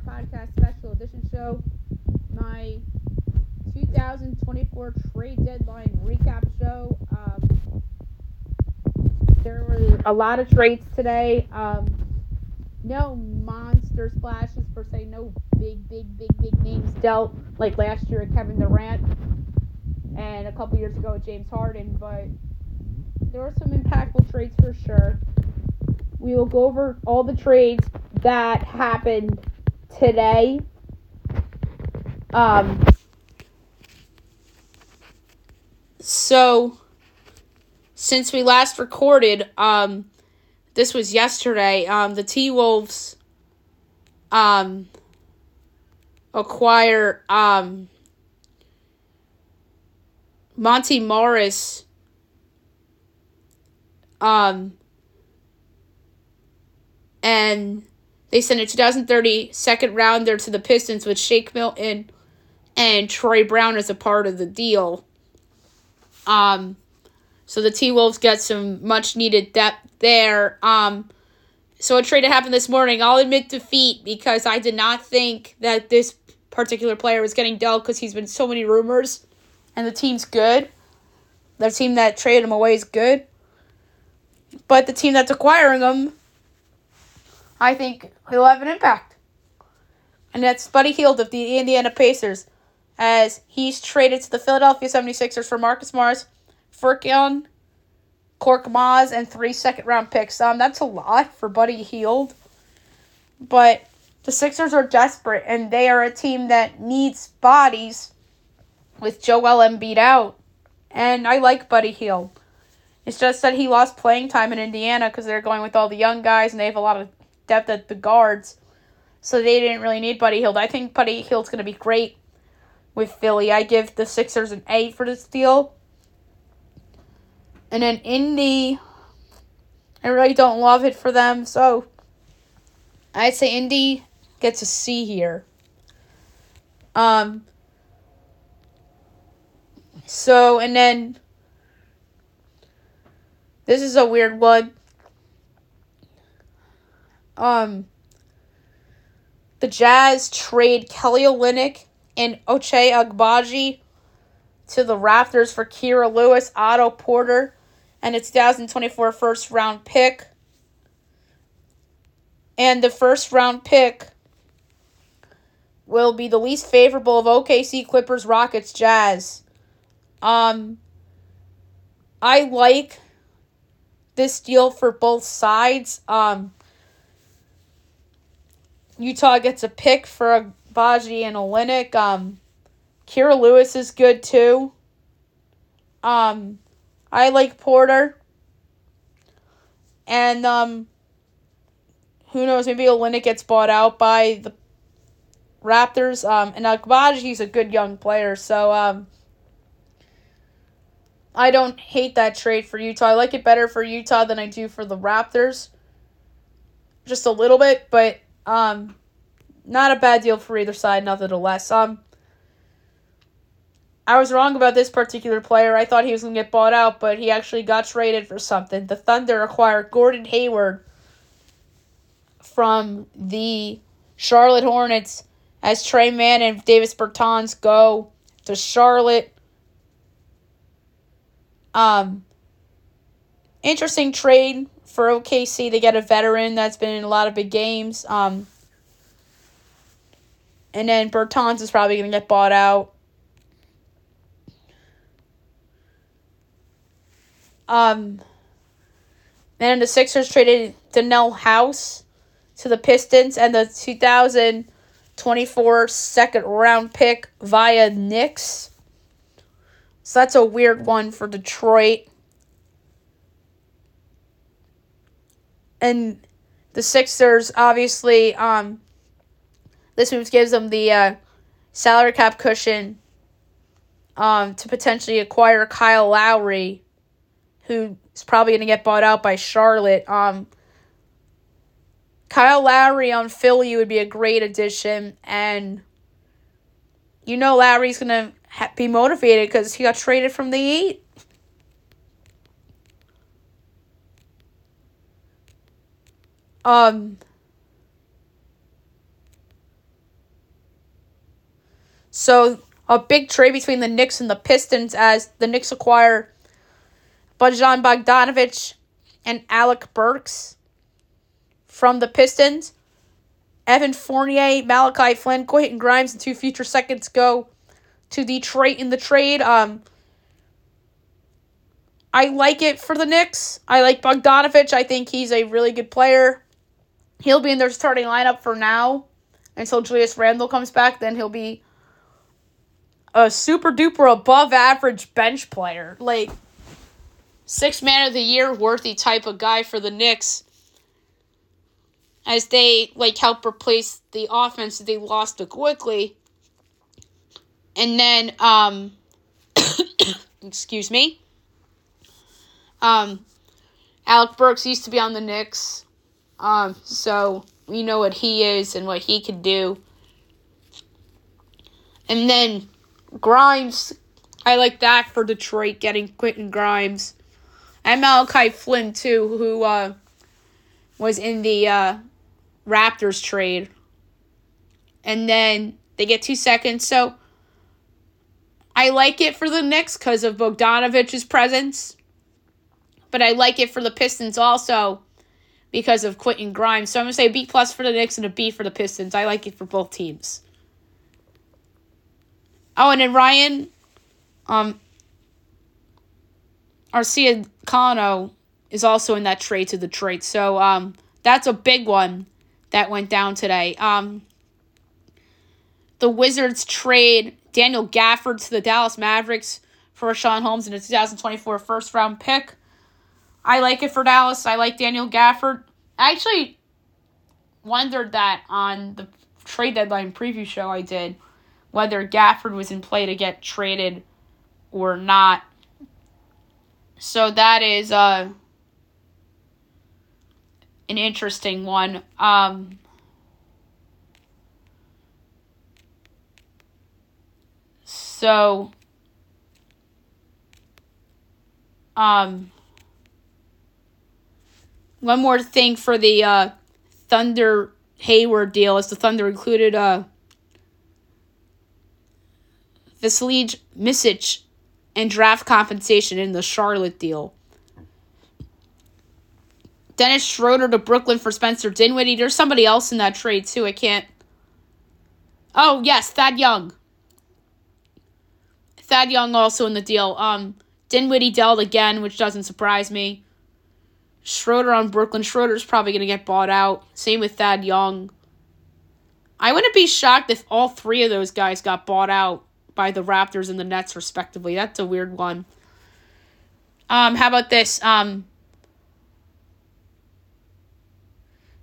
Podcast Special Edition Show. My 2024 trade deadline recap show. Um, there were a lot of trades today. Um, no monster splashes per se. No big, big, big, big names dealt like last year at Kevin Durant and a couple years ago at James Harden. But there were some impactful trades for sure. We will go over all the trades that happened today. Um, so, since we last recorded, um, this was yesterday, um, the T Wolves um, acquire um, Monte Morris um, and they sent a 2030 second rounder to the Pistons with Shake Milton and Troy Brown as a part of the deal. Um, so the T Wolves get some much needed depth there. Um, so a trade that happened this morning. I'll admit defeat because I did not think that this particular player was getting dealt because he's been so many rumors, and the team's good. The team that traded him away is good, but the team that's acquiring him I think he'll have an impact. And that's Buddy Hield of the Indiana Pacers as he's traded to the Philadelphia 76ers for Marcus Morris, Furkan, Korkmaz, and three second round picks. Um, that's a lot for Buddy Hield. But the Sixers are desperate and they are a team that needs bodies with Joel Embiid out. And I like Buddy Hield. It's just that he lost playing time in Indiana because they're going with all the young guys and they have a lot of depth at the guards. So they didn't really need Buddy Hield. I think Buddy Hield's going to be great with Philly. I give the Sixers an A for this deal. And then Indy, I really don't love it for them. So I'd say Indy gets a C here. Um. So and then this is a weird one. Um, the Jazz trade Kelly Olynyk and Ochai Agbaji to the Raptors for Kira Lewis, Otto Porter, and a 2024 first round pick. And the first round pick will be the least favorable of OKC, Clippers, Rockets, Jazz. Um, I like this deal for both sides. Um, Utah gets a pick for a Baji and Olynyk. Um, Kira Lewis is good too. Um, I like Porter. And um, who knows? Maybe Olynyk gets bought out by the Raptors. Um, and Agbaji's a good young player, so um, I don't hate that trade for Utah. I like it better for Utah than I do for the Raptors. Just a little bit, but um, not a bad deal for either side, nevertheless. Um, I was wrong about this particular player. I thought he was going to get bought out, but he actually got traded for something. The Thunder acquired Gordon Hayward from the Charlotte Hornets as Tre Mann and Davis Bertans go to Charlotte. Um, interesting trade for OKC. They get a veteran that's been in a lot of big games. Um, and then Bertans is probably going to get bought out. Um, then the Sixers traded Danuel House to the Pistons and the 2024 second round pick via Knicks. So that's a weird one for Detroit. And the Sixers obviously um this move gives them the uh, salary cap cushion um, to potentially acquire Kyle Lowry, who is probably going to get bought out by Charlotte. Um, Kyle Lowry on Philly would be a great addition, and you know Lowry's going to ha- be motivated because he got traded from the Heat. Um, So a big trade between the Knicks and the Pistons as the Knicks acquire Bojan Bogdanovic and Alec Burks from the Pistons. Evan Fournier, Malachi Flynn, Quentin Grimes, and two future seconds go to Detroit in the trade. Um, I like it for the Knicks. I like Bogdanovic. I think he's a really good player. He'll be in their starting lineup for now until Julius Randle comes back. Then he'll be a super duper above average bench player. Like, six man of the year worthy type of guy for the Knicks. As they like help replace the offense that they lost to quickly. And then um excuse me. Um Alec Burks used to be on the Knicks. Um so we know what he is and what he can do. And then Grimes, I like that for Detroit getting Quentin Grimes. And Malachi Flynn too, who uh, was in the uh, Raptors trade. And then they get two seconds. So I like it for the Knicks because of Bogdanovic's presence. But I like it for the Pistons also because of Quentin Grimes. So I'm gonna say a B plus for the Knicks and a B for the Pistons. I like it for both teams. Oh, and then Ryan, um, Arcia Kano is also in that trade to Detroit. So um, that's a big one that went down today. Um, the Wizards trade Daniel Gafford to the Dallas Mavericks for Sean Holmes in a 2024 first round pick. I like it for Dallas. I like Daniel Gafford. I actually wondered that on the trade deadline preview show I did whether Gafford was in play to get traded or not. So that is uh, an interesting one. Um, so um, one more thing for the uh, Thunder Hayward deal is the Thunder included uh, Vasilij Micic and draft compensation in the Charlotte deal. Dennis Schroeder to Brooklyn for Spencer Dinwiddie. There's somebody else in that trade too. I can't. Oh yes, Thad Young. Thad Young also in the deal. Um, Dinwiddie dealt again, which doesn't surprise me. Schroeder on Brooklyn. Schroeder's probably gonna get bought out. Same with Thad Young. I wouldn't be shocked if all three of those guys got bought out by the Raptors and the Nets, respectively. That's a weird one. Um, how about this? Um,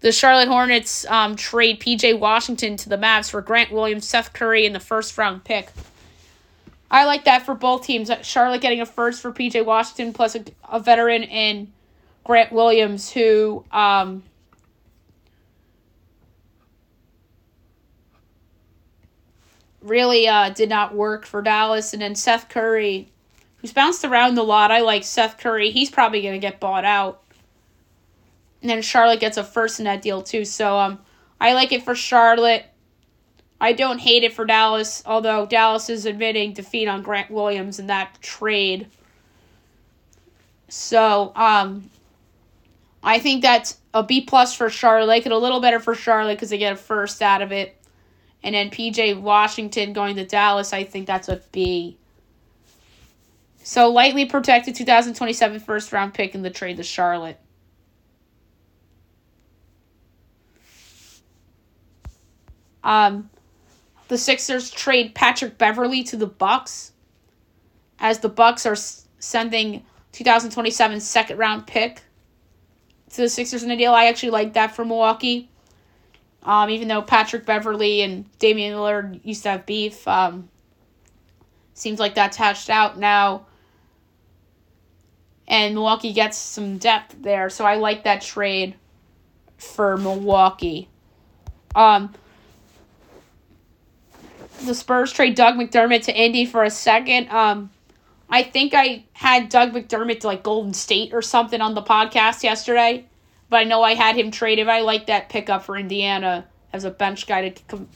the Charlotte Hornets um, trade PJ Washington to the Mavs for Grant Williams, Seth Curry, and the first round pick. I like that for both teams. Charlotte getting a first for PJ Washington plus a, a veteran in Grant Williams, who um, really uh, did not work for Dallas. And then Seth Curry, who's bounced around a lot. I like Seth Curry. He's probably going to get bought out. And then Charlotte gets a first in that deal, too. So um, I like it for Charlotte. I don't hate it for Dallas, although Dallas is admitting defeat on Grant Williams in that trade. So, um, I think that's a B plus for Charlotte. It a little better for Charlotte because they get a first out of it. And then PJ Washington going to Dallas, I think that's a B. So lightly protected 2027 first round pick in the trade to Charlotte. Um, the Sixers trade Patrick Beverley to the Bucks, as the Bucks are sending 2027 second round pick to the Sixers in a deal. I actually like that for Milwaukee. Um, even though Patrick Beverley and Damian Lillard used to have beef, um, seems like that's hatched out now. And Milwaukee gets some depth there, so I like that trade for Milwaukee. Um, the Spurs trade Doug McDermott to Indy for a second. Um, I think I had Doug McDermott to like Golden State or something on the podcast yesterday but I know I had him traded. I like that pickup for Indiana as a bench guy to come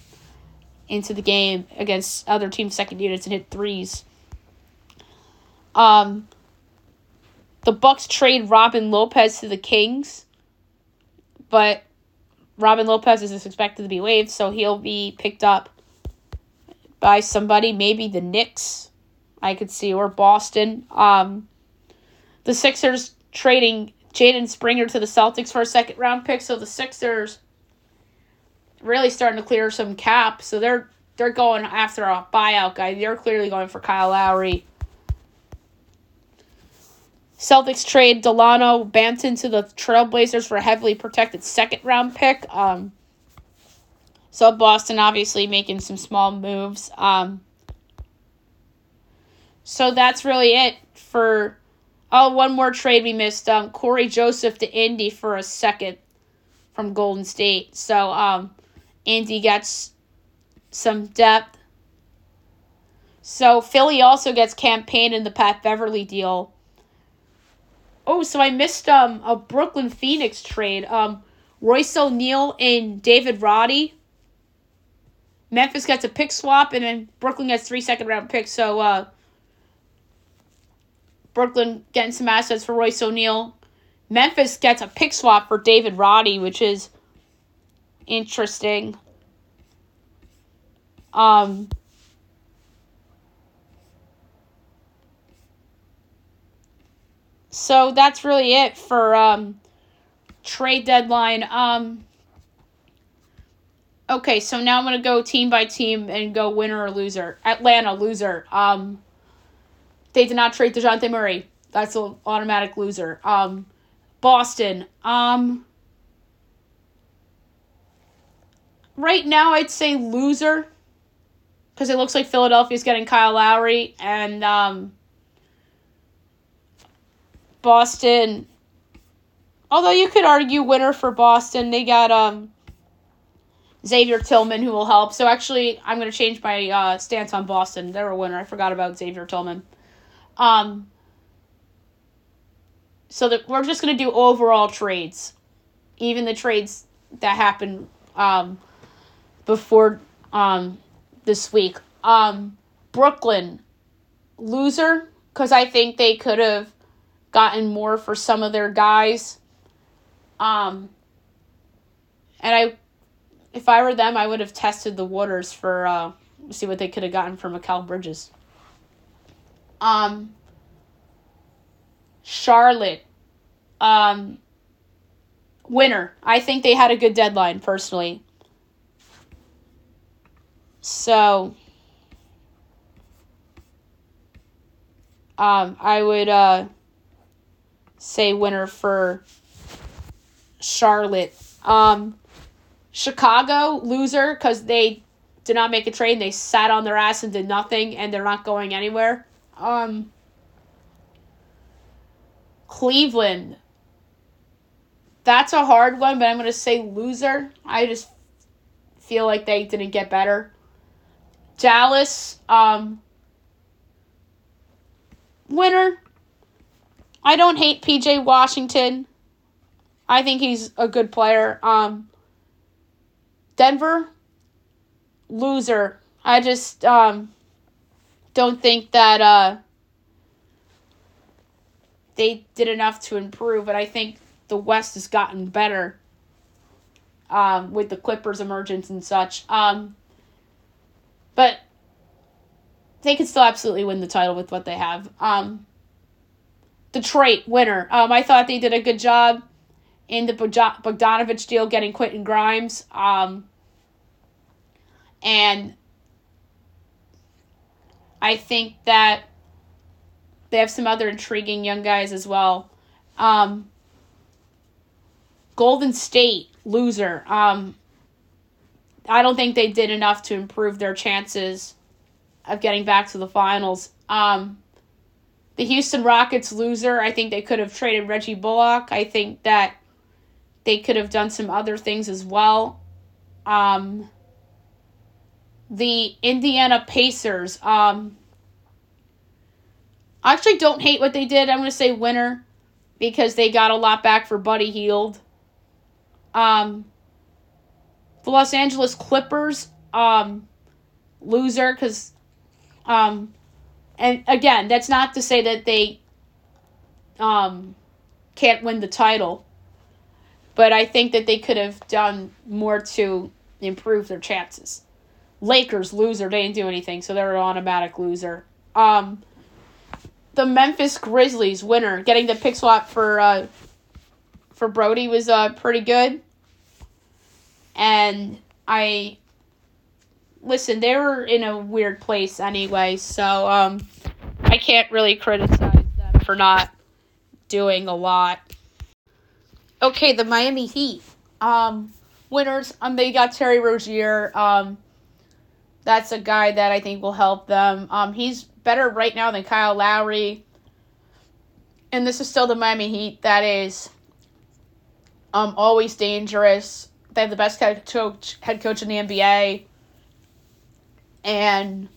into the game against other team second units and hit threes. Um, the Bucks trade Robin Lopez to the Kings, but Robin Lopez is expected to be waived, so he'll be picked up by somebody, maybe the Knicks, I could see, or Boston. Um, the Sixers trading Jaden Springer to the Celtics for a second round pick, so the Sixers really starting to clear some cap, so they're they're going after a buyout guy. They're clearly going for Kyle Lowry. Celtics trade Delano Banton to the Trailblazers for a heavily protected second round pick. Um, so Boston obviously making some small moves. Um, so that's really it for. Oh, one more trade we missed. Um, Cory Joseph to Indy for a second from Golden State. So um, Indy gets some depth. So Philly also gets Cam Payne in the Pat Beverley deal. Oh, so I missed um a Brooklyn Phoenix trade. Um, Royce O'Neale and David Roddy. Memphis gets a pick swap, and then Brooklyn gets three second round picks. So uh, Brooklyn getting some assets for Royce O'Neale. Memphis gets a pick swap for David Roddy, which is interesting. Um, so that's really it for um, trade deadline. Um, okay, so now I'm gonna go team by team and go winner or loser. Atlanta loser. Um, they did not trade Dejounte Murray. That's an automatic loser. Um, Boston. Um, right now, I'd say loser because it looks like Philadelphia's getting Kyle Lowry and um, Boston. Although you could argue winner for Boston, they got um, Xavier Tillman who will help. So actually, I'm going to change my uh, stance on Boston. They're a winner. I forgot about Xavier Tillman. Um, so that we're just going to do overall trades, even the trades that happened um, before um, this week. Um, Brooklyn loser because I think they could have gotten more for some of their guys. Um, and I, if I were them, I would have tested the waters for uh, see what they could have gotten for Mikal Bridges. Um, Charlotte, um, winner. I think they had a good deadline personally. So, um, I would uh, say winner for Charlotte. Um, Chicago loser because they did not make a trade. They sat on their ass and did nothing, and they're not going anywhere. Um, Cleveland. That's a hard one, but I'm going to say loser. I just feel like they didn't get better. Dallas, um, winner. I don't hate PJ Washington. I think he's a good player. Um, Denver, loser. I just um, don't think that uh, they did enough to improve, but I think the West has gotten better um, with the Clippers' emergence and such. Um, but they could still absolutely win the title with what they have. Um, Detroit winner. Um, I thought they did a good job in the Bogdanovic deal, getting Quentin Grimes. Um, and I think that they have some other intriguing young guys as well. Um, Golden State loser. Um, I don't think they did enough to improve their chances of getting back to the finals. Um, the Houston Rockets loser. I think they could have traded Reggie Bullock. I think that they could have done some other things as well. Um, the Indiana Pacers. Um, I actually don't hate what they did. I'm going to say winner because they got a lot back for Buddy Hield. Um, the Los Angeles Clippers. Um, loser because, um, and again, that's not to say that they um, can't win the title, but I think that they could have done more to improve their chances. Lakers loser, they didn't do anything, so they're an automatic loser. Um, the Memphis Grizzlies winner, getting the pick swap for uh, for Brodie was uh, pretty good. And I listen, they were in a weird place anyway, so um, I can't really criticize them for not doing a lot. Okay, the Miami Heat. Um, winners, um, they got Terry Rozier. Um, that's a guy that I think will help them. Um, he's better right now than Kyle Lowry. And this is still the Miami Heat that is um, always dangerous. They have the best head coach, head coach in the NBA. And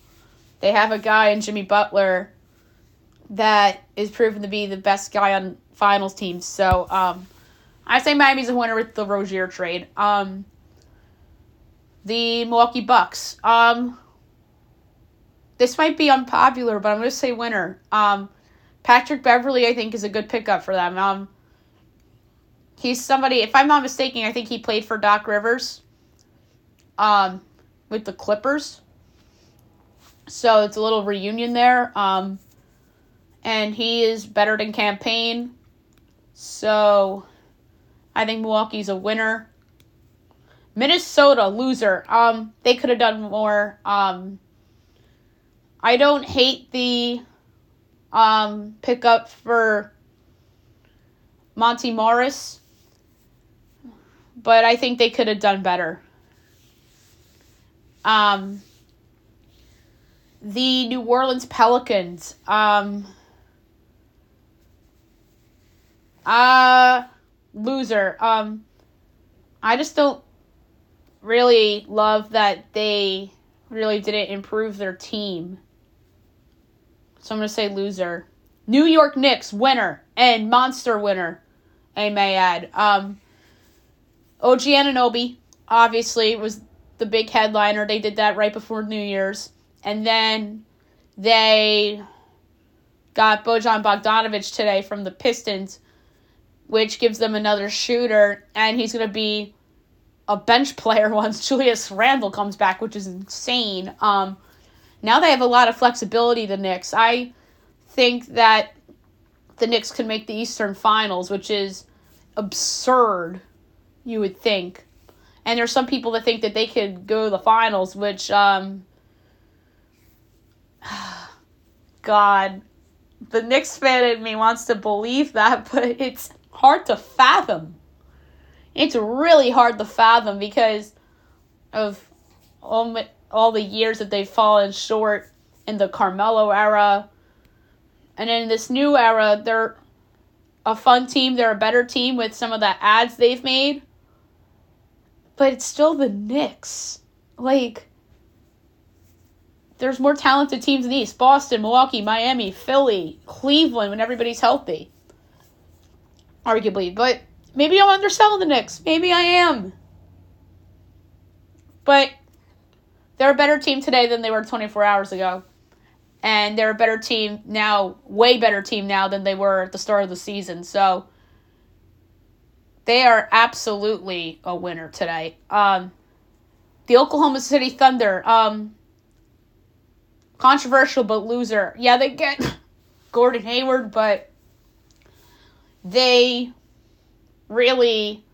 they have a guy in Jimmy Butler that is proven to be the best guy on finals teams. So um, I say Miami's a winner with the Rozier trade. Um, the Milwaukee Bucks. Um, this might be unpopular, but I'm going to say winner. Um, Patrick Beverley, I think, is a good pickup for them. Um, he's somebody, if I'm not mistaken, I think he played for Doc Rivers um, with the Clippers. So it's a little reunion there. Um, and he is better than Cam Payne. So I think Milwaukee's a winner. Minnesota loser. Um, they could have done more. Um, I don't hate the um pickup for Monte Morris, but I think they could have done better. Um, the New Orleans Pelicans. Um, uh, loser. Um, I just don't really love that they really didn't improve their team. So I'm going to say loser. New York Knicks winner and monster winner, I may add. Um, OG Anunoby, obviously, was the big headliner. They did that right before New Year's. And then they got Bojan Bogdanovic today from the Pistons, which gives them another shooter. And he's going to be a bench player once Julius Randle comes back, which is insane. Um, now they have a lot of flexibility, the Knicks. I think that the Knicks could make the Eastern Finals, which is absurd, you would think. And there's some people that think that they could go to the finals, which, um, God, the Knicks fan in me wants to believe that, but it's hard to fathom. It's really hard to fathom because of all all the years that they've fallen short in the Carmelo era. And in this new era, they're a fun team. They're a better team with some of the adds they've made. But it's still the Knicks. Like, there's more talented teams in the East Boston, Milwaukee, Miami, Philly, Cleveland when everybody's healthy. Arguably. But maybe I'm underselling the Knicks. Maybe I am. But they're a better team today than they were 24 hours ago. And they're a better team now, way better team now than they were at the start of the season. So they are absolutely a winner today. Um, the Oklahoma City Thunder, um, controversial but loser. Yeah, they get Gordon Hayward, but they really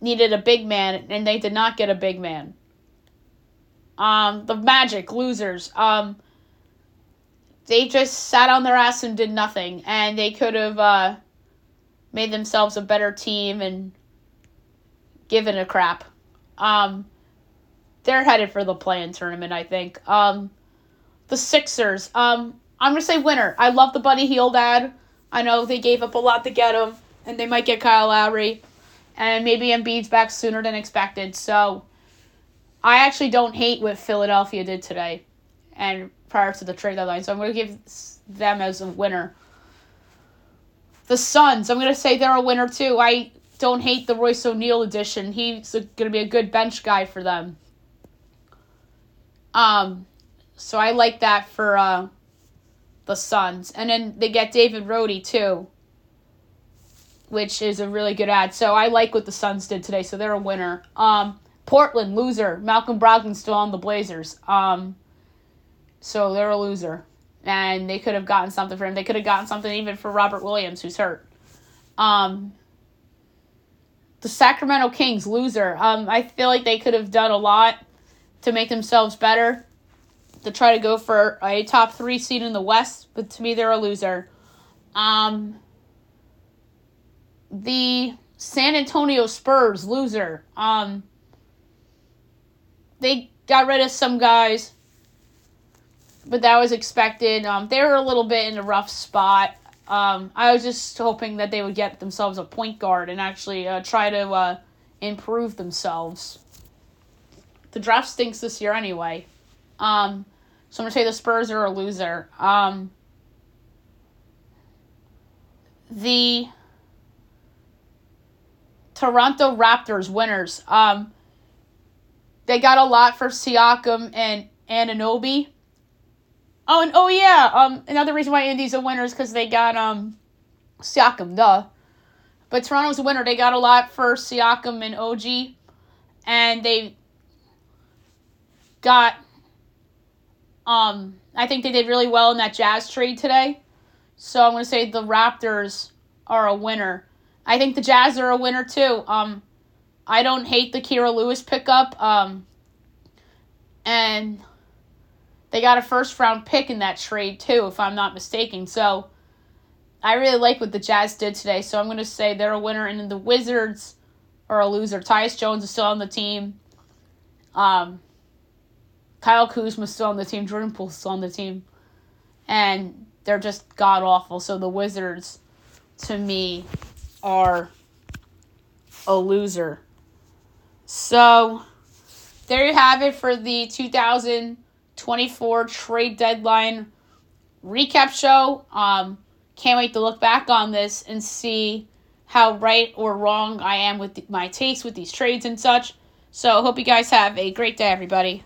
needed a big man, and they did not get a big man. Um, the Magic losers. Um, they just sat on their ass and did nothing, and they could have uh, made themselves a better team and given a crap. Um, they're headed for the play-in tournament, I think. Um, the Sixers. Um, I'm gonna say winner. I love the Buddy Hield add. I know they gave up a lot to get him, and they might get Kyle Lowry, and maybe Embiid's back sooner than expected. So I actually don't hate what Philadelphia did today and prior to the trade deadline. So I'm going to give them as a winner. The Suns, I'm going to say they're a winner too. I don't hate the Royce O'Neale edition. He's going to be a good bench guy for them. Um, So I like that for uh, the Suns. And then they get David Roddy too, which is a really good add. So I like what the Suns did today. So they're a winner. Um, Portland loser. Malcolm Brogdon still on the Blazers. Um, so they're a loser, and they could have gotten something for him. They could have gotten something even for Robert Williams, who's hurt. Um, the Sacramento Kings loser. Um, I feel like they could have done a lot to make themselves better, to try to go for a top three seed in the West. But to me, they're a loser. Um, the San Antonio Spurs loser. Um, they got rid of some guys, but that was expected. Um, they were a little bit in a rough spot. Um, I was just hoping that they would get themselves a point guard and actually uh, try to uh, improve themselves. The draft stinks this year anyway. Um, so I'm going to say the Spurs are a loser. Um, the Toronto Raptors winners. Um, they got a lot for Siakam and Anunoby. Oh, and oh yeah, um, another reason why Indy's a winner is because they got um, Siakam, duh. But Toronto's a winner. They got a lot for Siakam and OG, and they got. Um, I think they did really well in that Jazz trade today. So I'm going to say the Raptors are a winner. I think the Jazz are a winner too. Um, I don't hate the Kira Lewis pickup. Um, and they got a first round pick in that trade too, if I'm not mistaken. So I really like what the Jazz did today. So I'm going to say they're a winner, and the Wizards are a loser. Tyus Jones is still on the team. Um, Kyle Kuzma's still on the team. Jordan Poole's still on the team, and they're just god awful. So the Wizards, to me, are a loser. So there you have it for the 2024 trade deadline recap show. Um, can't wait to look back on this and see how right or wrong I am with my taste with these trades and such. So, hope you guys have a great day, everybody.